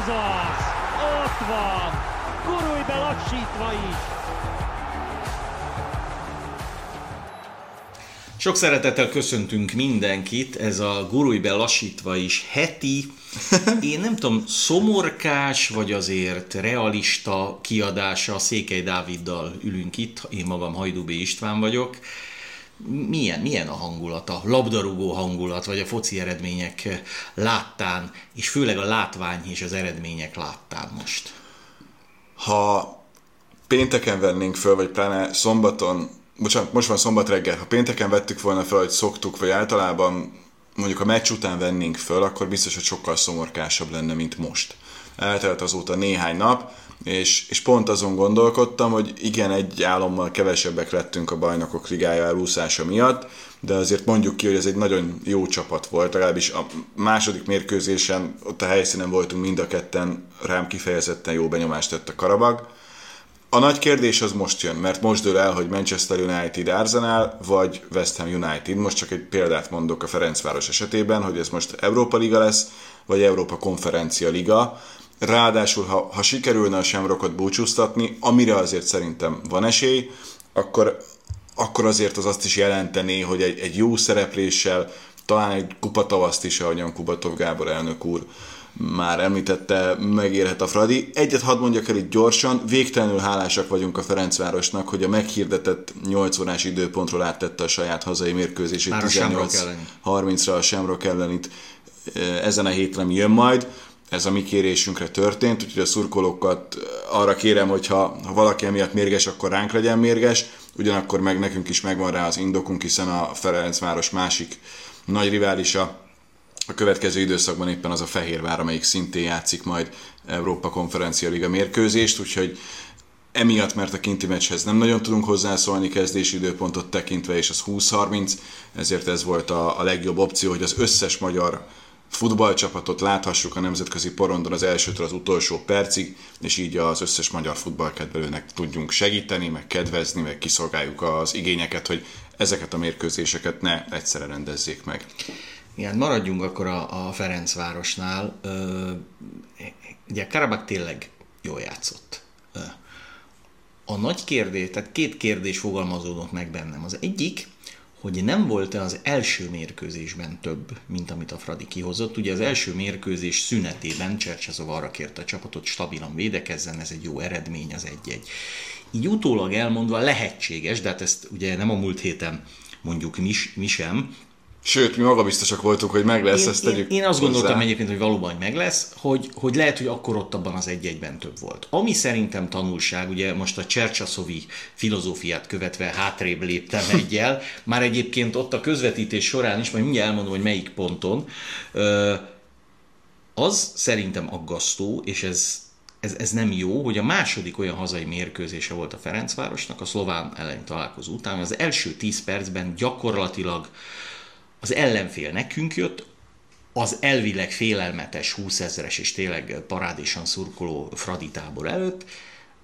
Ez az! Ott van! Gurulj be lassítva is! Sok szeretettel köszöntünk mindenkit, ez a Gurulj be lassítva is heti, én nem tudom, szomorkás vagy azért realista kiadása Székely Dáviddal ülünk itt, én magam Hajdubé István vagyok. Milyen, milyen a hangulata, labdarúgó hangulat, vagy a foci eredmények láttán, és főleg a látvány és az eredmények láttán most? Ha pénteken vennénk föl, vagy pláne szombaton bocsánat, most van szombat reggel, ha pénteken vettük volna fel, hogy szoktuk, vagy általában mondjuk a meccs után vennénk föl, akkor biztos, hogy sokkal szomorkásabb lenne, mint most. Eltelt azóta néhány nap, és, és pont azon gondolkodtam, hogy igen, egy álommal kevesebbek lettünk a bajnokok ligája elúszása miatt, de azért mondjuk ki, hogy ez egy nagyon jó csapat volt, legalábbis a második mérkőzésen, ott a helyszínen voltunk mind a ketten, rám kifejezetten jó benyomást tett a Karabag, a nagy kérdés az most jön, mert most dől el, hogy Manchester United Arsenal, vagy West Ham United. Most csak egy példát mondok a Ferencváros esetében, hogy ez most Európa Liga lesz, vagy Európa Konferencia Liga. Ráadásul, ha, ha sikerülne a Semrokot búcsúztatni, amire azért szerintem van esély, akkor, akkor azért az azt is jelentené, hogy egy, egy jó szerepléssel, talán egy kupatavaszt is, ahogyan Kubatov Gábor elnök úr már említette, megérhet a Fradi. Egyet hadd mondjak el itt gyorsan, végtelenül hálásak vagyunk a Ferencvárosnak, hogy a meghirdetett 8 órás időpontról áttette a saját hazai mérkőzését 18-30-ra a Semrok ellen itt ezen a héten jön majd. Ez a mi kérésünkre történt, úgyhogy a szurkolókat arra kérem, hogy ha valaki emiatt mérges, akkor ránk legyen mérges, ugyanakkor meg nekünk is megvan rá az indokunk, hiszen a Ferencváros másik nagy riválisa a következő időszakban éppen az a Fehérvár, amelyik szintén játszik majd Európa Konferencia Liga mérkőzést, úgyhogy emiatt, mert a kinti meccshez nem nagyon tudunk hozzászólni kezdési időpontot tekintve, és az 20-30, ezért ez volt a, a legjobb opció, hogy az összes magyar futballcsapatot láthassuk a nemzetközi porondon az elsőtől az utolsó percig, és így az összes magyar futballkedvelőnek tudjunk segíteni, meg kedvezni, meg kiszolgáljuk az igényeket, hogy ezeket a mérkőzéseket ne egyszerre rendezzék meg. Igen, maradjunk akkor a, a Ferencvárosnál. Ö, ugye Karabak tényleg jól játszott. A nagy kérdés, tehát két kérdés fogalmazódott meg bennem. Az egyik, hogy nem volt-e az első mérkőzésben több, mint amit a Fradi kihozott. Ugye az első mérkőzés szünetében Csercsazov arra kérte a csapatot, stabilan védekezzen, ez egy jó eredmény, az egy-egy. Így utólag elmondva lehetséges, de hát ezt ugye nem a múlt héten mondjuk mi, mi sem, Sőt, mi magabiztosak voltunk, hogy meg lesz, én, ezt tegyük Én, én azt gondoltam hozzá. egyébként, hogy valóban meg lesz, hogy, hogy lehet, hogy akkor ott abban az egy-egyben több volt. Ami szerintem tanulság, ugye most a Csercsaszovi filozófiát követve hátrébb léptem egyel, már egyébként ott a közvetítés során is, majd mindjárt elmondom, hogy melyik ponton, az szerintem aggasztó, és ez, ez, ez nem jó, hogy a második olyan hazai mérkőzése volt a Ferencvárosnak, a szlován ellen találkozó után, az első 10 percben gyakorlatilag az ellenfél nekünk jött, az elvileg félelmetes 20 ezeres és tényleg parádésan szurkoló Fradi tábor előtt,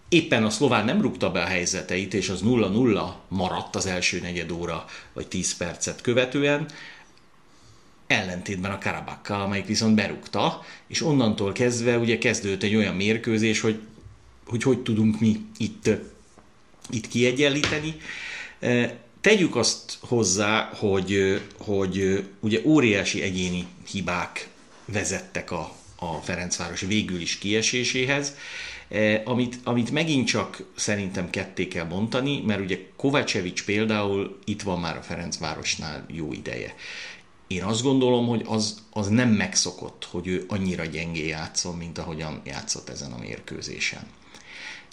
éppen a szlován nem rúgta be a helyzeteit, és az 0-0 maradt az első negyed óra vagy 10 percet követően, ellentétben a Karabakkal, amelyik viszont berúgta, és onnantól kezdve ugye kezdődött egy olyan mérkőzés, hogy hogy, hogy tudunk mi itt, itt kiegyenlíteni. Tegyük azt hozzá, hogy, hogy ugye óriási egyéni hibák vezettek a, a Ferencváros végül is kieséséhez, amit, amit megint csak szerintem ketté kell bontani, mert ugye Kovácsevics például itt van már a Ferencvárosnál jó ideje. Én azt gondolom, hogy az, az nem megszokott, hogy ő annyira gyengé játszon, mint ahogyan játszott ezen a mérkőzésen.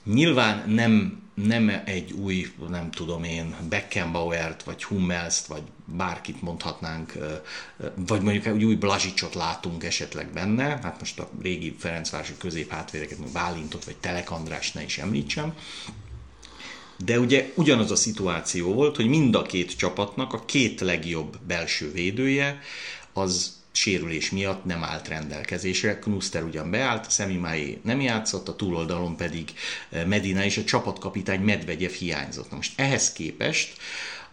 Nyilván nem, nem egy új, nem tudom én, Beckenbauert, vagy Hummelst, vagy bárkit mondhatnánk, vagy mondjuk egy új Blazsicsot látunk esetleg benne, hát most a régi Ferencvárosi középhátvédeket, mint Bálintot, vagy Telek András ne is említsem, de ugye ugyanaz a szituáció volt, hogy mind a két csapatnak a két legjobb belső védője az sérülés miatt nem állt rendelkezésre. Knuster ugyan beállt, Szemimái nem játszott, a túloldalon pedig eh, Medina és a csapatkapitány Medvegyev hiányzott. Na most ehhez képest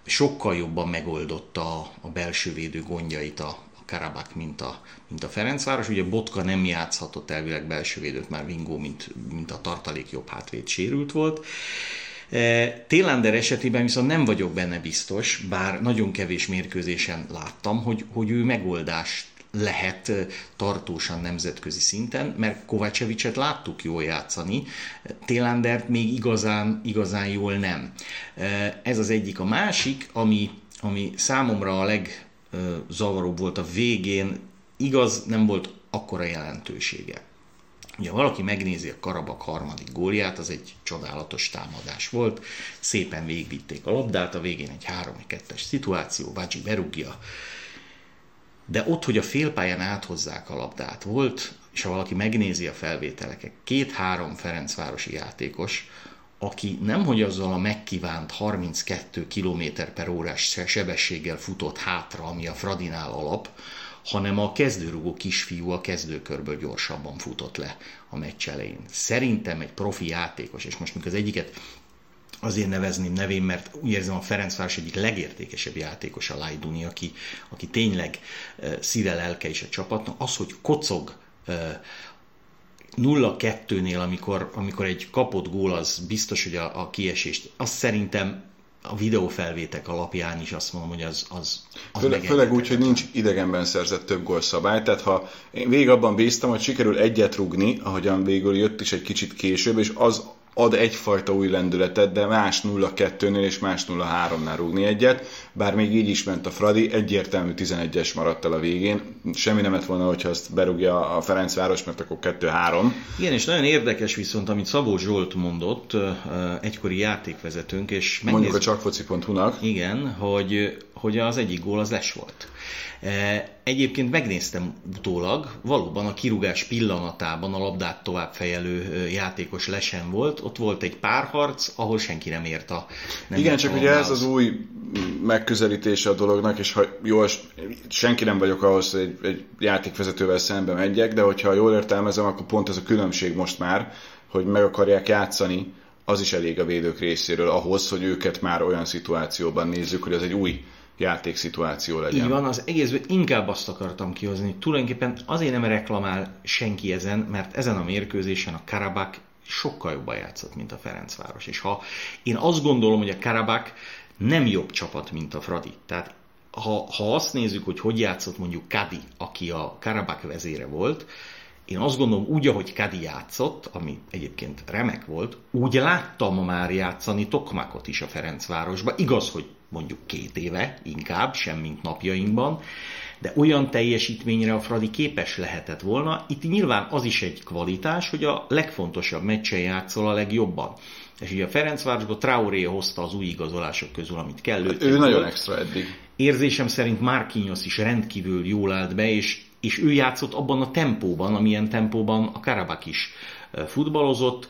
sokkal jobban megoldotta a, belső védő gondjait a, Karabak, mint a, mint a Ferencváros. Ugye Botka nem játszhatott elvileg belső védőt, már Vingó, mint, mint a tartalék jobb hátvéd sérült volt. Télander esetében viszont nem vagyok benne biztos, bár nagyon kevés mérkőzésen láttam, hogy, hogy ő megoldást lehet tartósan nemzetközi szinten, mert Kovácsevicset láttuk jól játszani, Télandert még igazán, igazán jól nem. Ez az egyik. A másik, ami, ami számomra a legzavaróbb volt a végén, igaz, nem volt akkora jelentősége. Ugye valaki megnézi a Karabak harmadik gólját, az egy csodálatos támadás volt, szépen végvitték a labdát, a végén egy 3-2-es szituáció, Vágyi berúgja, de ott, hogy a félpályán áthozzák a labdát, volt, és ha valaki megnézi a felvételeket, két-három Ferencvárosi játékos, aki nemhogy azzal a megkívánt 32 km per órás sebességgel futott hátra, ami a Fradinál alap, hanem a kezdőrugó kisfiú a kezdőkörből gyorsabban futott le a meccs elején. Szerintem egy profi játékos, és most mikor az egyiket azért nevezném nevén, mert úgy érzem a Ferencváros egyik legértékesebb játékos a Lajduni, aki, aki tényleg szíve lelke is a csapatnak. Az, hogy kocog 0-2-nél, amikor, amikor egy kapott gól, az biztos, hogy a, a kiesést, azt szerintem a videófelvétek alapján is azt mondom, hogy az, az, az Főle, Főleg úgy, hogy nincs idegenben szerzett több gólszabály, tehát ha én végig abban bíztam, hogy sikerül egyet rugni, ahogyan végül jött is egy kicsit később, és az ad egyfajta új lendületet, de más 0-2-nél és más 0-3-nál rúgni egyet, bár még így is ment a Fradi, egyértelmű 11-es maradt el a végén. Semmi nem lett volna, hogyha azt berúgja a Ferencváros, mert akkor 2-3. Igen, és nagyon érdekes viszont, amit Szabó Zsolt mondott, egykori játékvezetőnk, és megnéz... Mondjuk a csakfoci.hu-nak. Igen, hogy, hogy az egyik gól az les volt. Egyébként megnéztem utólag, valóban a kirúgás pillanatában a labdát továbbfejelő játékos lesen volt, ott volt egy párharc, ahol senki nem ért a... Nem Igen, csak ugye ez az új megközelítése a dolognak, és ha jól, senki nem vagyok ahhoz, hogy egy, egy játékvezetővel szembe megyek, de hogyha jól értelmezem, akkor pont ez a különbség most már, hogy meg akarják játszani, az is elég a védők részéről ahhoz, hogy őket már olyan szituációban nézzük, hogy ez egy új játékszituáció legyen. Így van, az egészben inkább azt akartam kihozni. Tulajdonképpen azért nem reklamál senki ezen, mert ezen a mérkőzésen a Karabak sokkal jobban játszott, mint a Ferencváros. És ha én azt gondolom, hogy a Karabak nem jobb csapat, mint a Fradi. Tehát ha, ha azt nézzük, hogy hogy játszott mondjuk Kadi, aki a Karabak vezére volt, én azt gondolom, úgy, ahogy Kadi játszott, ami egyébként remek volt, úgy láttam már játszani Tokmakot is a Ferencvárosba. Igaz, hogy mondjuk két éve inkább, sem mint napjainkban, de olyan teljesítményre a Fradi képes lehetett volna. Itt nyilván az is egy kvalitás, hogy a legfontosabb meccsen játszol a legjobban. És ugye a Ferencvárosban Traoré hozta az új igazolások közül, amit kell. Hát ő nagyon extra eddig. Érzésem szerint Márkinyosz is rendkívül jól állt be, és, és ő játszott abban a tempóban, amilyen tempóban a Karabak is futballozott.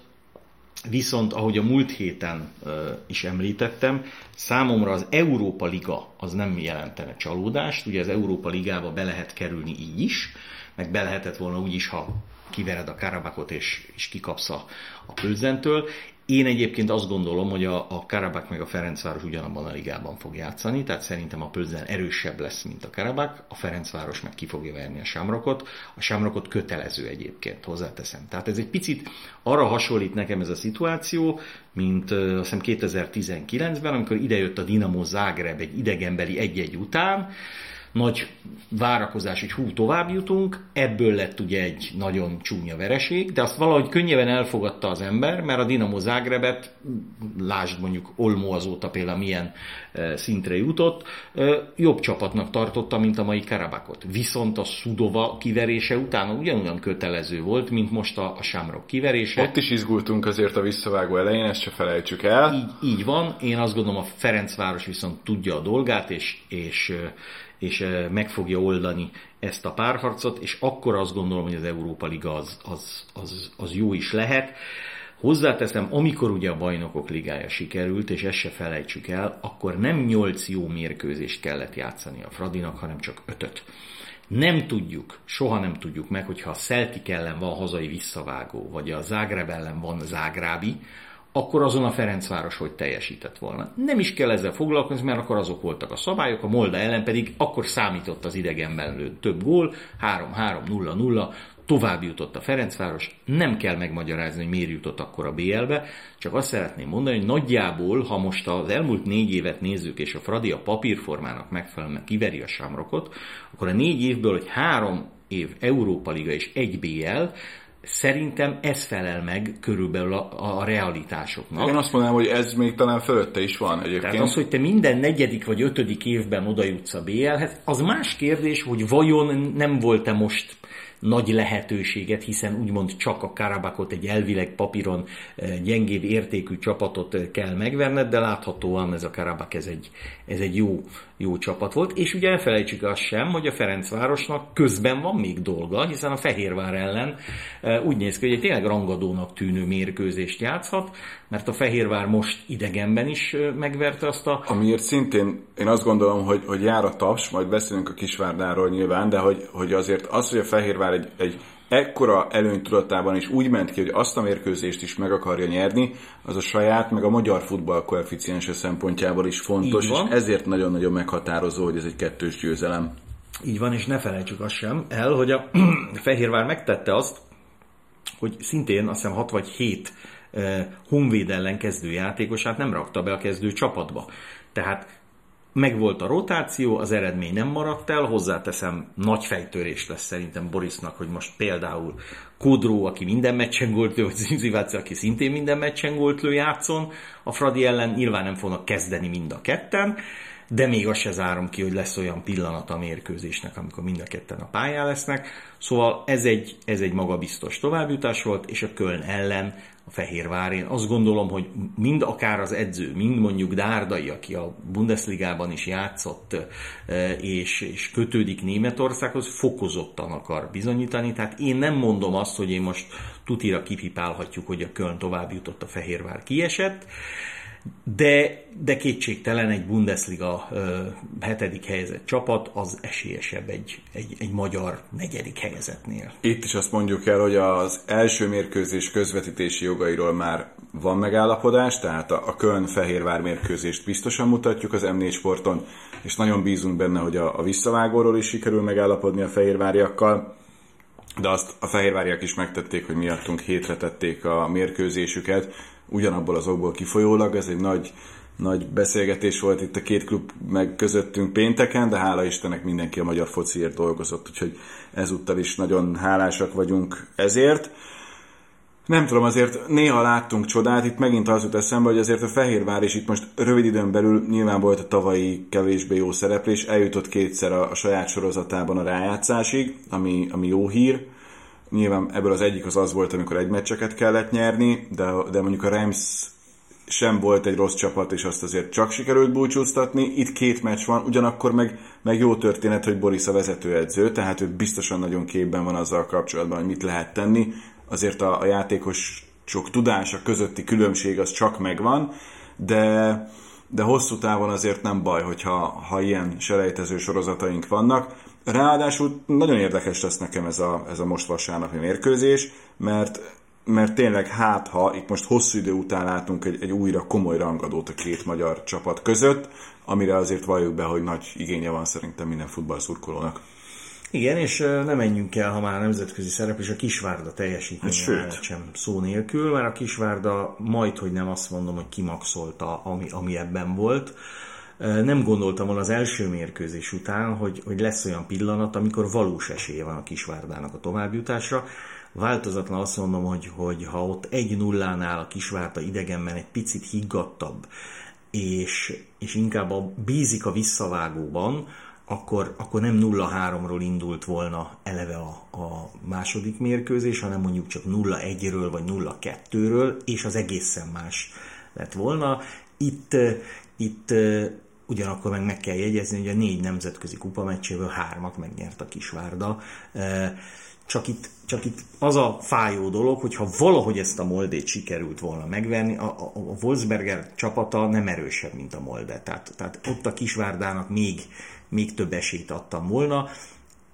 Viszont, ahogy a múlt héten uh, is említettem, számomra az Európa Liga az nem jelentene csalódást. Ugye az Európa Ligába be lehet kerülni így is, meg be lehetett volna úgy is, ha kivered a Karabakot és, és kikapsz a, a Pölzentől. Én egyébként azt gondolom, hogy a, a Karabak meg a Ferencváros ugyanabban a ligában fog játszani, tehát szerintem a Pölzen erősebb lesz, mint a Karabak, a Ferencváros meg ki fogja verni a Sámrokot. A Sámrokot kötelező egyébként, hozzáteszem. Tehát ez egy picit arra hasonlít nekem ez a szituáció, mint azt hiszem 2019-ben, amikor idejött a Dinamo Zágreb egy idegenbeli egy-egy után, nagy várakozás, hogy hú, tovább jutunk, ebből lett ugye egy nagyon csúnya vereség, de azt valahogy könnyebben elfogadta az ember, mert a Dinamo Zágrebet, lásd mondjuk Olmo azóta például milyen e, szintre jutott, e, jobb csapatnak tartotta, mint a mai Karabakot. Viszont a Szudova kiverése utána ugyanolyan kötelező volt, mint most a, a Sámrok kiverése. Ott is izgultunk azért a visszavágó elején, ezt se felejtsük el. Így, így van, én azt gondolom a Ferencváros viszont tudja a dolgát, és, és és meg fogja oldani ezt a párharcot, és akkor azt gondolom, hogy az Európa Liga az, az, az, az jó is lehet. Hozzáteszem, amikor ugye a bajnokok ligája sikerült, és ezt se felejtsük el, akkor nem 8 jó mérkőzést kellett játszani a Fradinak, hanem csak 5 Nem tudjuk, soha nem tudjuk meg, hogyha a Celtic ellen van hazai visszavágó, vagy a Zágreb ellen van Zágrábi, akkor azon a Ferencváros hogy teljesített volna. Nem is kell ezzel foglalkozni, mert akkor azok voltak a szabályok, a Molda ellen pedig akkor számított az idegenben lő több gól, 3-3-0-0, tovább jutott a Ferencváros, nem kell megmagyarázni, hogy miért jutott akkor a BL-be, csak azt szeretném mondani, hogy nagyjából, ha most az elmúlt négy évet nézzük, és a Fradi a papírformának megfelelően kiveri a Samrokot, akkor a négy évből, hogy három év Európa Liga és egy BL, Szerintem ez felel meg körülbelül a, a realitásoknak. Én azt mondanám, hogy ez még talán fölötte is van egyébként. Tehát az, hogy te minden negyedik vagy ötödik évben oda jutsz a BL-hez, az más kérdés, hogy vajon nem volt-e most nagy lehetőséget, hiszen úgymond csak a Karabakot egy elvileg papíron eh, gyengébb értékű csapatot eh, kell megverned, de láthatóan ez a Karabak ez egy, ez egy jó, jó csapat volt, és ugye ne felejtsük azt sem, hogy a Ferencvárosnak közben van még dolga, hiszen a Fehérvár ellen eh, úgy néz ki, hogy egy tényleg rangadónak tűnő mérkőzést játszhat, mert a Fehérvár most idegenben is megverte azt a... Amiért szintén én azt gondolom, hogy, hogy jár a taps, majd beszélünk a Kisvárdáról nyilván, de hogy, hogy azért az, hogy a Fehérvár egy, egy ekkora előny tudatában is úgy ment ki, hogy azt a mérkőzést is meg akarja nyerni, az a saját, meg a magyar futball koeficiense szempontjából is fontos, és ezért nagyon-nagyon meghatározó, hogy ez egy kettős győzelem. Így van, és ne felejtsük azt sem el, hogy a Fehérvár megtette azt, hogy szintén azt hiszem 6 vagy 7 Honvéd ellen kezdő játékosát nem rakta be a kezdő csapatba. Tehát megvolt a rotáció, az eredmény nem maradt el, hozzáteszem, nagy fejtörés lesz szerintem Borisnak, hogy most például Kudró, aki minden meccsen gólt lő, vagy Ziziváci, aki szintén minden meccsen gólt lő játszon, a Fradi ellen nyilván nem fognak kezdeni mind a ketten, de még azt se zárom ki, hogy lesz olyan pillanat a mérkőzésnek, amikor mind a ketten a pályán lesznek. Szóval ez egy, ez egy magabiztos továbbjutás volt, és a Köln ellen a Fehérvár. Én azt gondolom, hogy mind akár az edző, mind mondjuk Dárdai, aki a Bundesligában is játszott, és, és kötődik Németországhoz, fokozottan akar bizonyítani. Tehát én nem mondom azt, hogy én most tutira kipipálhatjuk, hogy a Köln tovább jutott, a Fehérvár kiesett, de, de kétségtelen egy Bundesliga ö, hetedik helyezett csapat az esélyesebb egy, egy, egy magyar negyedik helyezetnél. Itt is azt mondjuk el, hogy az első mérkőzés közvetítési jogairól már van megállapodás, tehát a, a Köln-Fehérvár mérkőzést biztosan mutatjuk az M4 sporton, és nagyon bízunk benne, hogy a, a visszavágóról is sikerül megállapodni a fehérváriakkal de azt a fehérváriak is megtették, hogy miattunk hétre tették a mérkőzésüket, ugyanabból az okból kifolyólag, ez egy nagy, nagy beszélgetés volt itt a két klub meg közöttünk pénteken, de hála Istennek mindenki a magyar fociért dolgozott, úgyhogy ezúttal is nagyon hálásak vagyunk ezért. Nem tudom, azért néha láttunk csodát, itt megint az jut eszembe, hogy azért a Fehérvár is itt most rövid időn belül nyilván volt a tavalyi kevésbé jó szereplés, eljutott kétszer a, a saját sorozatában a rájátszásig, ami, ami jó hír. Nyilván ebből az egyik az az volt, amikor egy meccseket kellett nyerni, de, de mondjuk a Rams sem volt egy rossz csapat, és azt azért csak sikerült búcsúztatni. Itt két meccs van, ugyanakkor meg, meg jó történet, hogy Boris a vezetőedző, tehát ő biztosan nagyon képben van azzal kapcsolatban, hogy mit lehet tenni azért a, a játékos sok tudása közötti különbség az csak megvan, de, de hosszú távon azért nem baj, hogyha ha ilyen selejtező sorozataink vannak. Ráadásul nagyon érdekes lesz nekem ez a, ez a most vasárnapi mérkőzés, mert mert tényleg hát, ha itt most hosszú idő után látunk egy, egy újra komoly rangadót a két magyar csapat között, amire azért valljuk be, hogy nagy igénye van szerintem minden futballszurkolónak. Igen, és nem menjünk el, ha már nemzetközi szerep, és a Kisvárda teljesítménye hát, sem szó nélkül, mert a Kisvárda majd, hogy nem azt mondom, hogy kimaxolta, ami, ami ebben volt. Nem gondoltam volna az első mérkőzés után, hogy, hogy lesz olyan pillanat, amikor valós esélye van a Kisvárdának a továbbjutásra. Változatlan azt mondom, hogy, hogy ha ott egy nullánál a Kisvárda idegenben egy picit higgadtabb, és, és inkább a, bízik a visszavágóban, akkor, akkor nem 0-3-ról indult volna eleve a, a második mérkőzés, hanem mondjuk csak 0-1-ről vagy 0-2-ről, és az egészen más lett volna. Itt, itt ugyanakkor meg meg kell jegyezni, hogy a négy nemzetközi kupameccséből hármat megnyert a Kisvárda. Csak itt, csak itt az a fájó dolog, hogyha valahogy ezt a Moldét sikerült volna megverni, a, a, a Wolfsberger csapata nem erősebb, mint a Molde. Tehát, tehát ott a Kisvárdának még, még több esélyt adtam volna.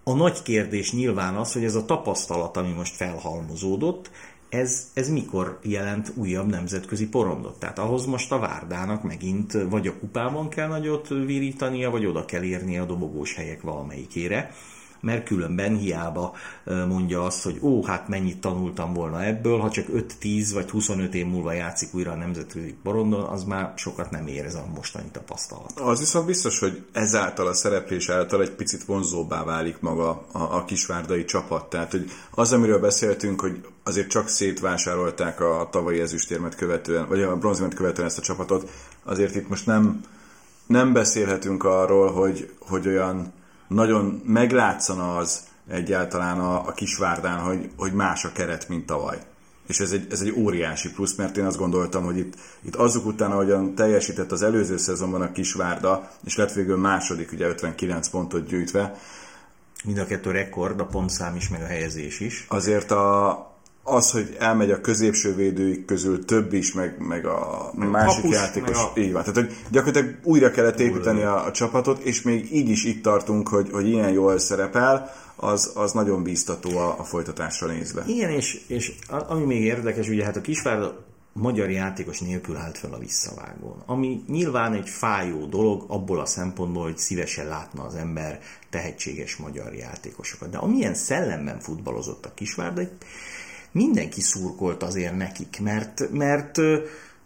A nagy kérdés nyilván az, hogy ez a tapasztalat, ami most felhalmozódott, ez, ez mikor jelent újabb nemzetközi porondot? Tehát ahhoz most a Várdának megint vagy a kupában kell nagyot virítania, vagy oda kell érni a dobogós helyek valamelyikére mert különben hiába mondja azt, hogy ó, hát mennyit tanultam volna ebből, ha csak 5-10 vagy 25 év múlva játszik újra a nemzetközi porondon, az már sokat nem ér ez a mostani tapasztalat. Az viszont biztos, hogy ezáltal a szereplés által egy picit vonzóbbá válik maga a, a kisvárdai csapat. Tehát, hogy az, amiről beszéltünk, hogy azért csak szétvásárolták a tavalyi ezüstérmet követően, vagy a bronzérmet követően ezt a csapatot, azért itt most nem, nem beszélhetünk arról, hogy, hogy olyan nagyon meglátszana az egyáltalán a, a Kisvárdán, hogy, hogy más a keret, mint tavaly. És ez egy, ez egy óriási plusz, mert én azt gondoltam, hogy itt, itt azok után, ahogyan teljesített az előző szezonban a Kisvárda, és lett végül második, ugye 59 pontot gyűjtve. Mind a kettő rekord, a pontszám is, meg a helyezés is. Azért a, az, hogy elmegy a középső védőik közül több is, meg, meg a meg másik kapus, játékos. A... Így van. Tehát, hogy gyakorlatilag újra kellett építeni a, a csapatot, és még így is itt tartunk, hogy, hogy ilyen jól szerepel, az, az nagyon bíztató a, a folytatásra nézve. Igen, és, és ami még érdekes, ugye hát a Kisvárda magyar játékos nélkül állt fel a visszavágón. Ami nyilván egy fájó dolog abból a szempontból, hogy szívesen látna az ember tehetséges magyar játékosokat. De amilyen szellemben futballozott a Kisvárda, mindenki szurkolt azért nekik, mert, mert,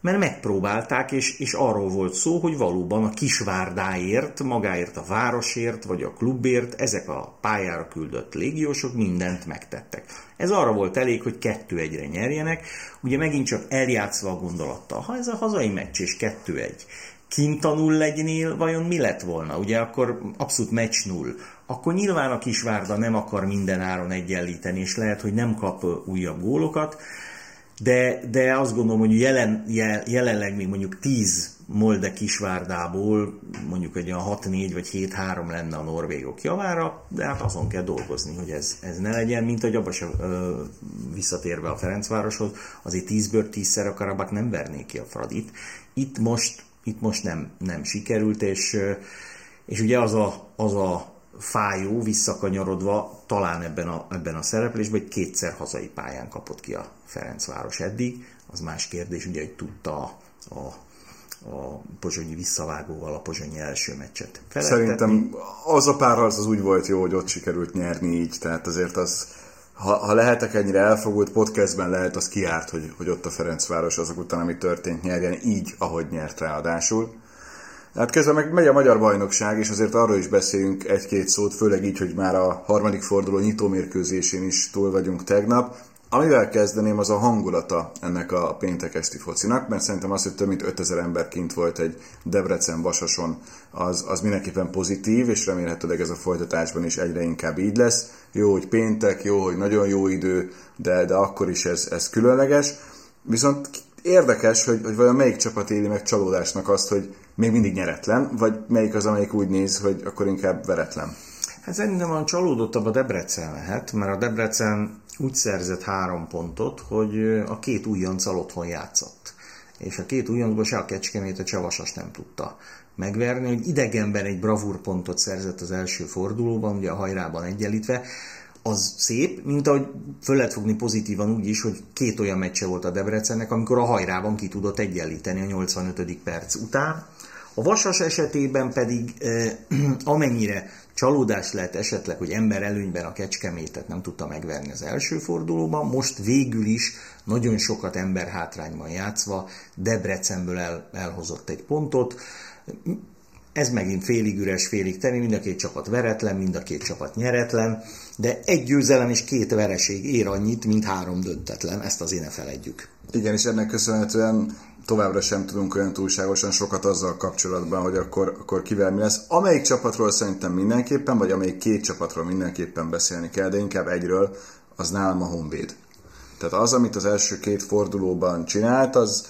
mert megpróbálták, és, és arról volt szó, hogy valóban a kisvárdáért, magáért a városért, vagy a klubért ezek a pályára küldött légiósok mindent megtettek. Ez arra volt elég, hogy kettő egyre nyerjenek, ugye megint csak eljátszva a gondolattal, ha ez a hazai meccs és kettő egy, kint a null egynél vajon mi lett volna? Ugye akkor abszolút meccs null akkor nyilván a Kisvárda nem akar minden áron egyenlíteni, és lehet, hogy nem kap újabb gólokat, de, de azt gondolom, hogy jelen, jelenleg még mondjuk 10 Molde Kisvárdából mondjuk egy olyan 6-4 vagy 7-3 lenne a norvégok javára, de hát azon kell dolgozni, hogy ez, ez ne legyen, mint hogy abba sem ö, visszatérve a Ferencvároshoz, azért 10-ből 10-szer a Karabak nem vernék ki a Fradit. Itt most, itt most nem, nem sikerült, és, és ugye az a, az a fájó, visszakanyarodva talán ebben a, ebben a szereplésben, hogy kétszer hazai pályán kapott ki a Ferencváros eddig. Az más kérdés, ugye, hogy tudta a, a, a pozsonyi visszavágóval a pozsonyi első meccset. Szerintem az a pár az, az úgy volt jó, hogy ott sikerült nyerni így, tehát azért az, ha, ha lehetek ennyire elfogult podcastben lehet, az kiárt, hogy, hogy ott a Ferencváros azok után, ami történt, nyerjen így, ahogy nyert ráadásul. Hát közben meg megy a magyar bajnokság, és azért arról is beszéljünk egy-két szót, főleg így, hogy már a harmadik forduló nyitómérkőzésén is túl vagyunk tegnap. Amivel kezdeném, az a hangulata ennek a péntek esti focinak, mert szerintem az, hogy több mint 5000 ember kint volt egy Debrecen-Vasason, az, az mindenképpen pozitív, és remélhetőleg ez a folytatásban is egyre inkább így lesz. Jó, hogy péntek, jó, hogy nagyon jó idő, de, de akkor is ez, ez különleges. Viszont érdekes, hogy, hogy vajon melyik csapat éli meg csalódásnak azt, hogy még mindig nyeretlen, vagy melyik az, amelyik úgy néz, hogy akkor inkább veretlen? Hát szerintem a csalódottabb a Debrecen lehet, mert a Debrecen úgy szerzett három pontot, hogy a két újonccal otthon játszott. És a két újoncból se a Kecskemét, a Vasas nem tudta megverni, hogy idegenben egy bravúrpontot szerzett az első fordulóban, ugye a hajrában egyenlítve, az szép, mint ahogy föl lehet fogni pozitívan úgy is, hogy két olyan meccse volt a Debrecennek, amikor a hajrában ki tudott egyenlíteni a 85. perc után. A Vasas esetében pedig eh, amennyire csalódás lehet esetleg, hogy ember előnyben a Kecskemétet nem tudta megverni az első fordulóban, most végül is nagyon sokat ember hátrányban játszva Debrecenből el, elhozott egy pontot. Ez megint félig üres, félig teni, mind a két csapat veretlen, mind a két csapat nyeretlen, de egy győzelem és két vereség ér annyit, mint három döntetlen, ezt azért ne feledjük. Igen, és ennek köszönhetően továbbra sem tudunk olyan túlságosan sokat azzal kapcsolatban, hogy akkor, akkor kivel mi lesz. Amelyik csapatról szerintem mindenképpen, vagy amelyik két csapatról mindenképpen beszélni kell, de inkább egyről, az nálam a Honvéd. Tehát az, amit az első két fordulóban csinált, az,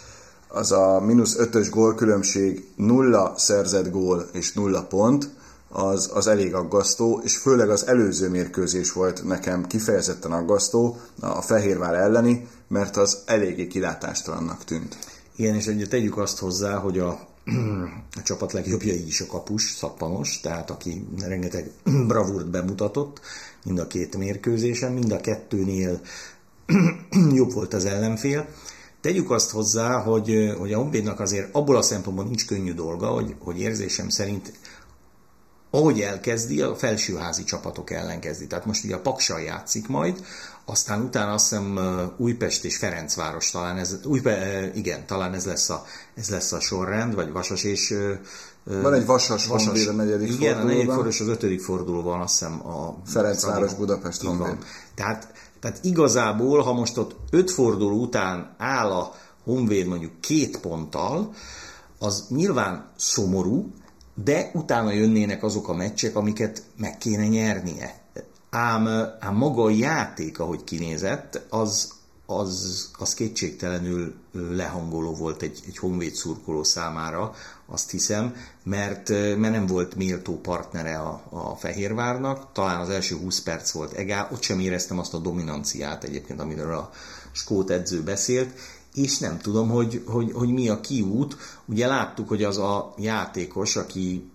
az a mínusz ötös gólkülönbség, nulla szerzett gól és nulla pont, az, az elég aggasztó, és főleg az előző mérkőzés volt nekem kifejezetten aggasztó, a Fehérvár elleni, mert az eléggé kilátástalannak tűnt. Igen, és ugye tegyük azt hozzá, hogy a, a csapat legjobbjai is a kapus, szappanos, tehát aki rengeteg bravúrt bemutatott mind a két mérkőzésen, mind a kettőnél jobb volt az ellenfél. Tegyük azt hozzá, hogy, hogy a Honvédnak azért abból a szempontból nincs könnyű dolga, hogy, hogy érzésem szerint ahogy elkezdi, a felsőházi csapatok ellen kezdi. Tehát most ugye a Paksal játszik majd, aztán utána azt hiszem Újpest és Ferencváros talán ez, Újpe, igen, talán ez lesz, a, ez lesz a sorrend, vagy Vasas és van egy vasas, vasas Honvéd a negyedik igen, fordulóban. a negyedik forduló és az ötödik fordulóban azt hiszem a... Ferencváros, Budapest Honvéd. Tehát, tehát igazából, ha most ott öt forduló után áll a Honvéd mondjuk két ponttal, az nyilván szomorú, de utána jönnének azok a meccsek, amiket meg kéne nyernie. Ám, ám maga a játék, ahogy kinézett, az, az, az kétségtelenül lehangoló volt egy, egy honvéd szurkoló számára, azt hiszem, mert, mert nem volt méltó partnere a, a Fehérvárnak, talán az első 20 perc volt egál, ott sem éreztem azt a dominanciát egyébként, amiről a skót edző beszélt, és nem tudom, hogy, hogy, hogy mi a kiút. Ugye láttuk, hogy az a játékos, aki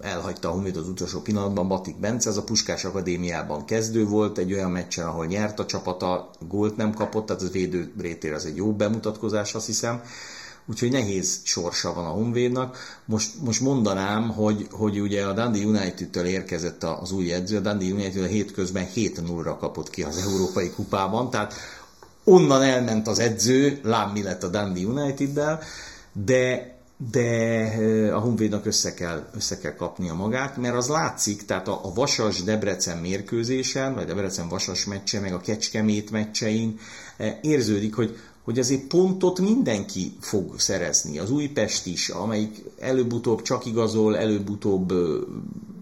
elhagyta a Honvéd az utolsó pillanatban, Batik Bence, az a Puskás Akadémiában kezdő volt, egy olyan meccsen, ahol nyert a csapata, gólt nem kapott, tehát az védő rétér az egy jó bemutatkozás, azt hiszem. Úgyhogy nehéz sorsa van a Honvédnak. Most, most mondanám, hogy, hogy ugye a Dundee United-től érkezett az új edző, a Dundee United a hétközben 7-0-ra kapott ki az Európai Kupában, tehát onnan elment az edző, lám mi lett a Dundee United-del, de, de a Honvédnak össze kell, össze kell kapnia magát, mert az látszik, tehát a, a Vasas-Debrecen mérkőzésen, vagy Debrecen-Vasas meccse, meg a Kecskemét meccsein érződik, hogy, hogy azért pontot mindenki fog szerezni. Az Újpest is, amelyik előbb-utóbb csak igazol, előbb-utóbb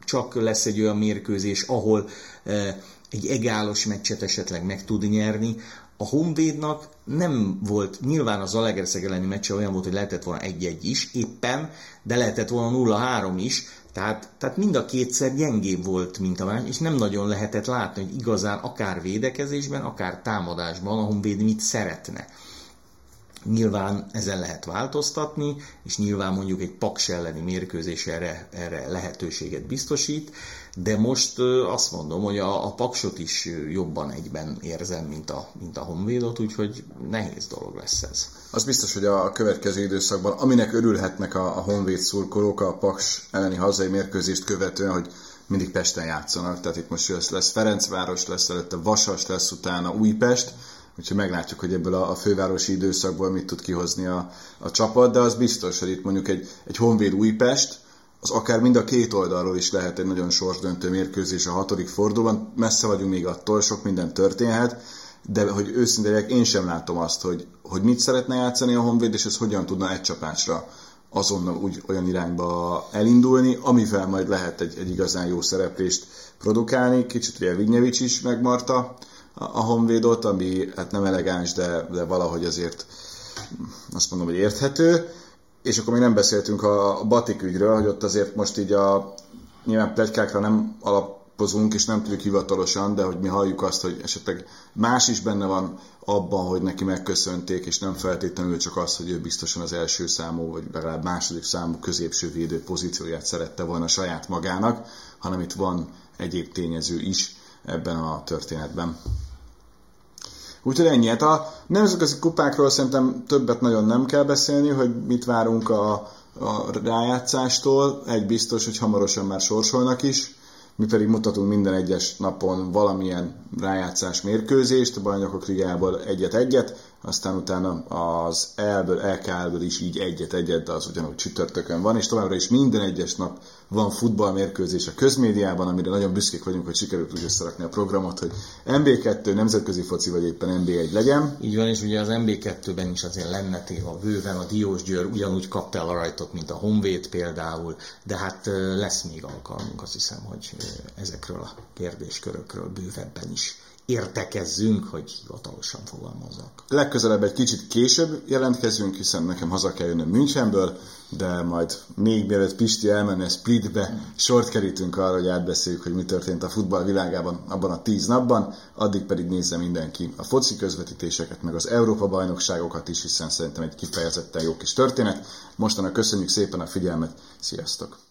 csak lesz egy olyan mérkőzés, ahol egy egálos meccset esetleg meg tud nyerni a Honvédnak nem volt, nyilván az Zalegerszeg elleni meccse olyan volt, hogy lehetett volna egy-egy is éppen, de lehetett volna 0-3 is, tehát, tehát mind a kétszer gyengébb volt, mint a más, és nem nagyon lehetett látni, hogy igazán akár védekezésben, akár támadásban a Honvéd mit szeretne. Nyilván ezen lehet változtatni, és nyilván mondjuk egy paks elleni mérkőzés erre, erre lehetőséget biztosít, de most azt mondom, hogy a, a paksot is jobban egyben érzem, mint a, mint a honvédot, úgyhogy nehéz dolog lesz ez. Az biztos, hogy a következő időszakban, aminek örülhetnek a, a honvéd szurkolók a paks elleni hazai mérkőzést követően, hogy mindig Pesten játszanak, tehát itt most lesz Ferencváros, lesz előtte Vasas, lesz utána Újpest, úgyhogy meglátjuk, hogy ebből a, a fővárosi időszakból mit tud kihozni a, a csapat, de az biztos, hogy itt mondjuk egy, egy Honvéd Újpest, az akár mind a két oldalról is lehet egy nagyon sorsdöntő mérkőzés a hatodik fordulóban. Messze vagyunk még attól, sok minden történhet, de hogy őszintén én sem látom azt, hogy, hogy mit szeretne játszani a Honvéd, és ez hogyan tudna egy csapásra azonnal úgy olyan irányba elindulni, amivel majd lehet egy, egy igazán jó szereplést produkálni. Kicsit ugye Vignyevics is megmarta a Honvédot, ami hát nem elegáns, de, de valahogy azért azt mondom, hogy érthető. És akkor még nem beszéltünk a, Batik ügyről, hogy ott azért most így a nyilván plegykákra nem alapozunk, és nem tudjuk hivatalosan, de hogy mi halljuk azt, hogy esetleg más is benne van abban, hogy neki megköszönték, és nem feltétlenül csak az, hogy ő biztosan az első számú, vagy legalább második számú középső védő pozícióját szerette volna saját magának, hanem itt van egyéb tényező is ebben a történetben. Úgyhogy ennyi. Hát a nemzetközi kupákról szerintem többet nagyon nem kell beszélni, hogy mit várunk a, a rájátszástól. Egy biztos, hogy hamarosan már sorsolnak is. Mi pedig mutatunk minden egyes napon valamilyen rájátszás mérkőzést, a bajnokok ligából egyet-egyet, aztán utána az elből, LKL-ből is így egyet-egyet, de az ugyanúgy csütörtökön van, és továbbra is minden egyes nap van futballmérkőzés a közmédiában, amire nagyon büszkék vagyunk, hogy sikerült úgy összerakni a programot, hogy MB2 nemzetközi foci vagy éppen MB1 legyen. Így van, és ugye az MB2-ben is azért lenne téva bőven, a Diós Győr ugyanúgy kapta el a rajtot, mint a Honvéd például, de hát lesz még alkalmunk, azt hiszem, hogy ezekről a kérdéskörökről bővebben is értekezzünk, hogy hivatalosan fogalmazok. Legközelebb egy kicsit később jelentkezünk, hiszen nekem haza kell jönnöm Münchenből, de majd még mielőtt Pisti elmenne Splitbe, sort kerítünk arra, hogy átbeszéljük, hogy mi történt a futball világában abban a tíz napban, addig pedig nézze mindenki a foci közvetítéseket, meg az Európa bajnokságokat is, hiszen szerintem egy kifejezetten jó kis történet. Mostanak köszönjük szépen a figyelmet, sziasztok!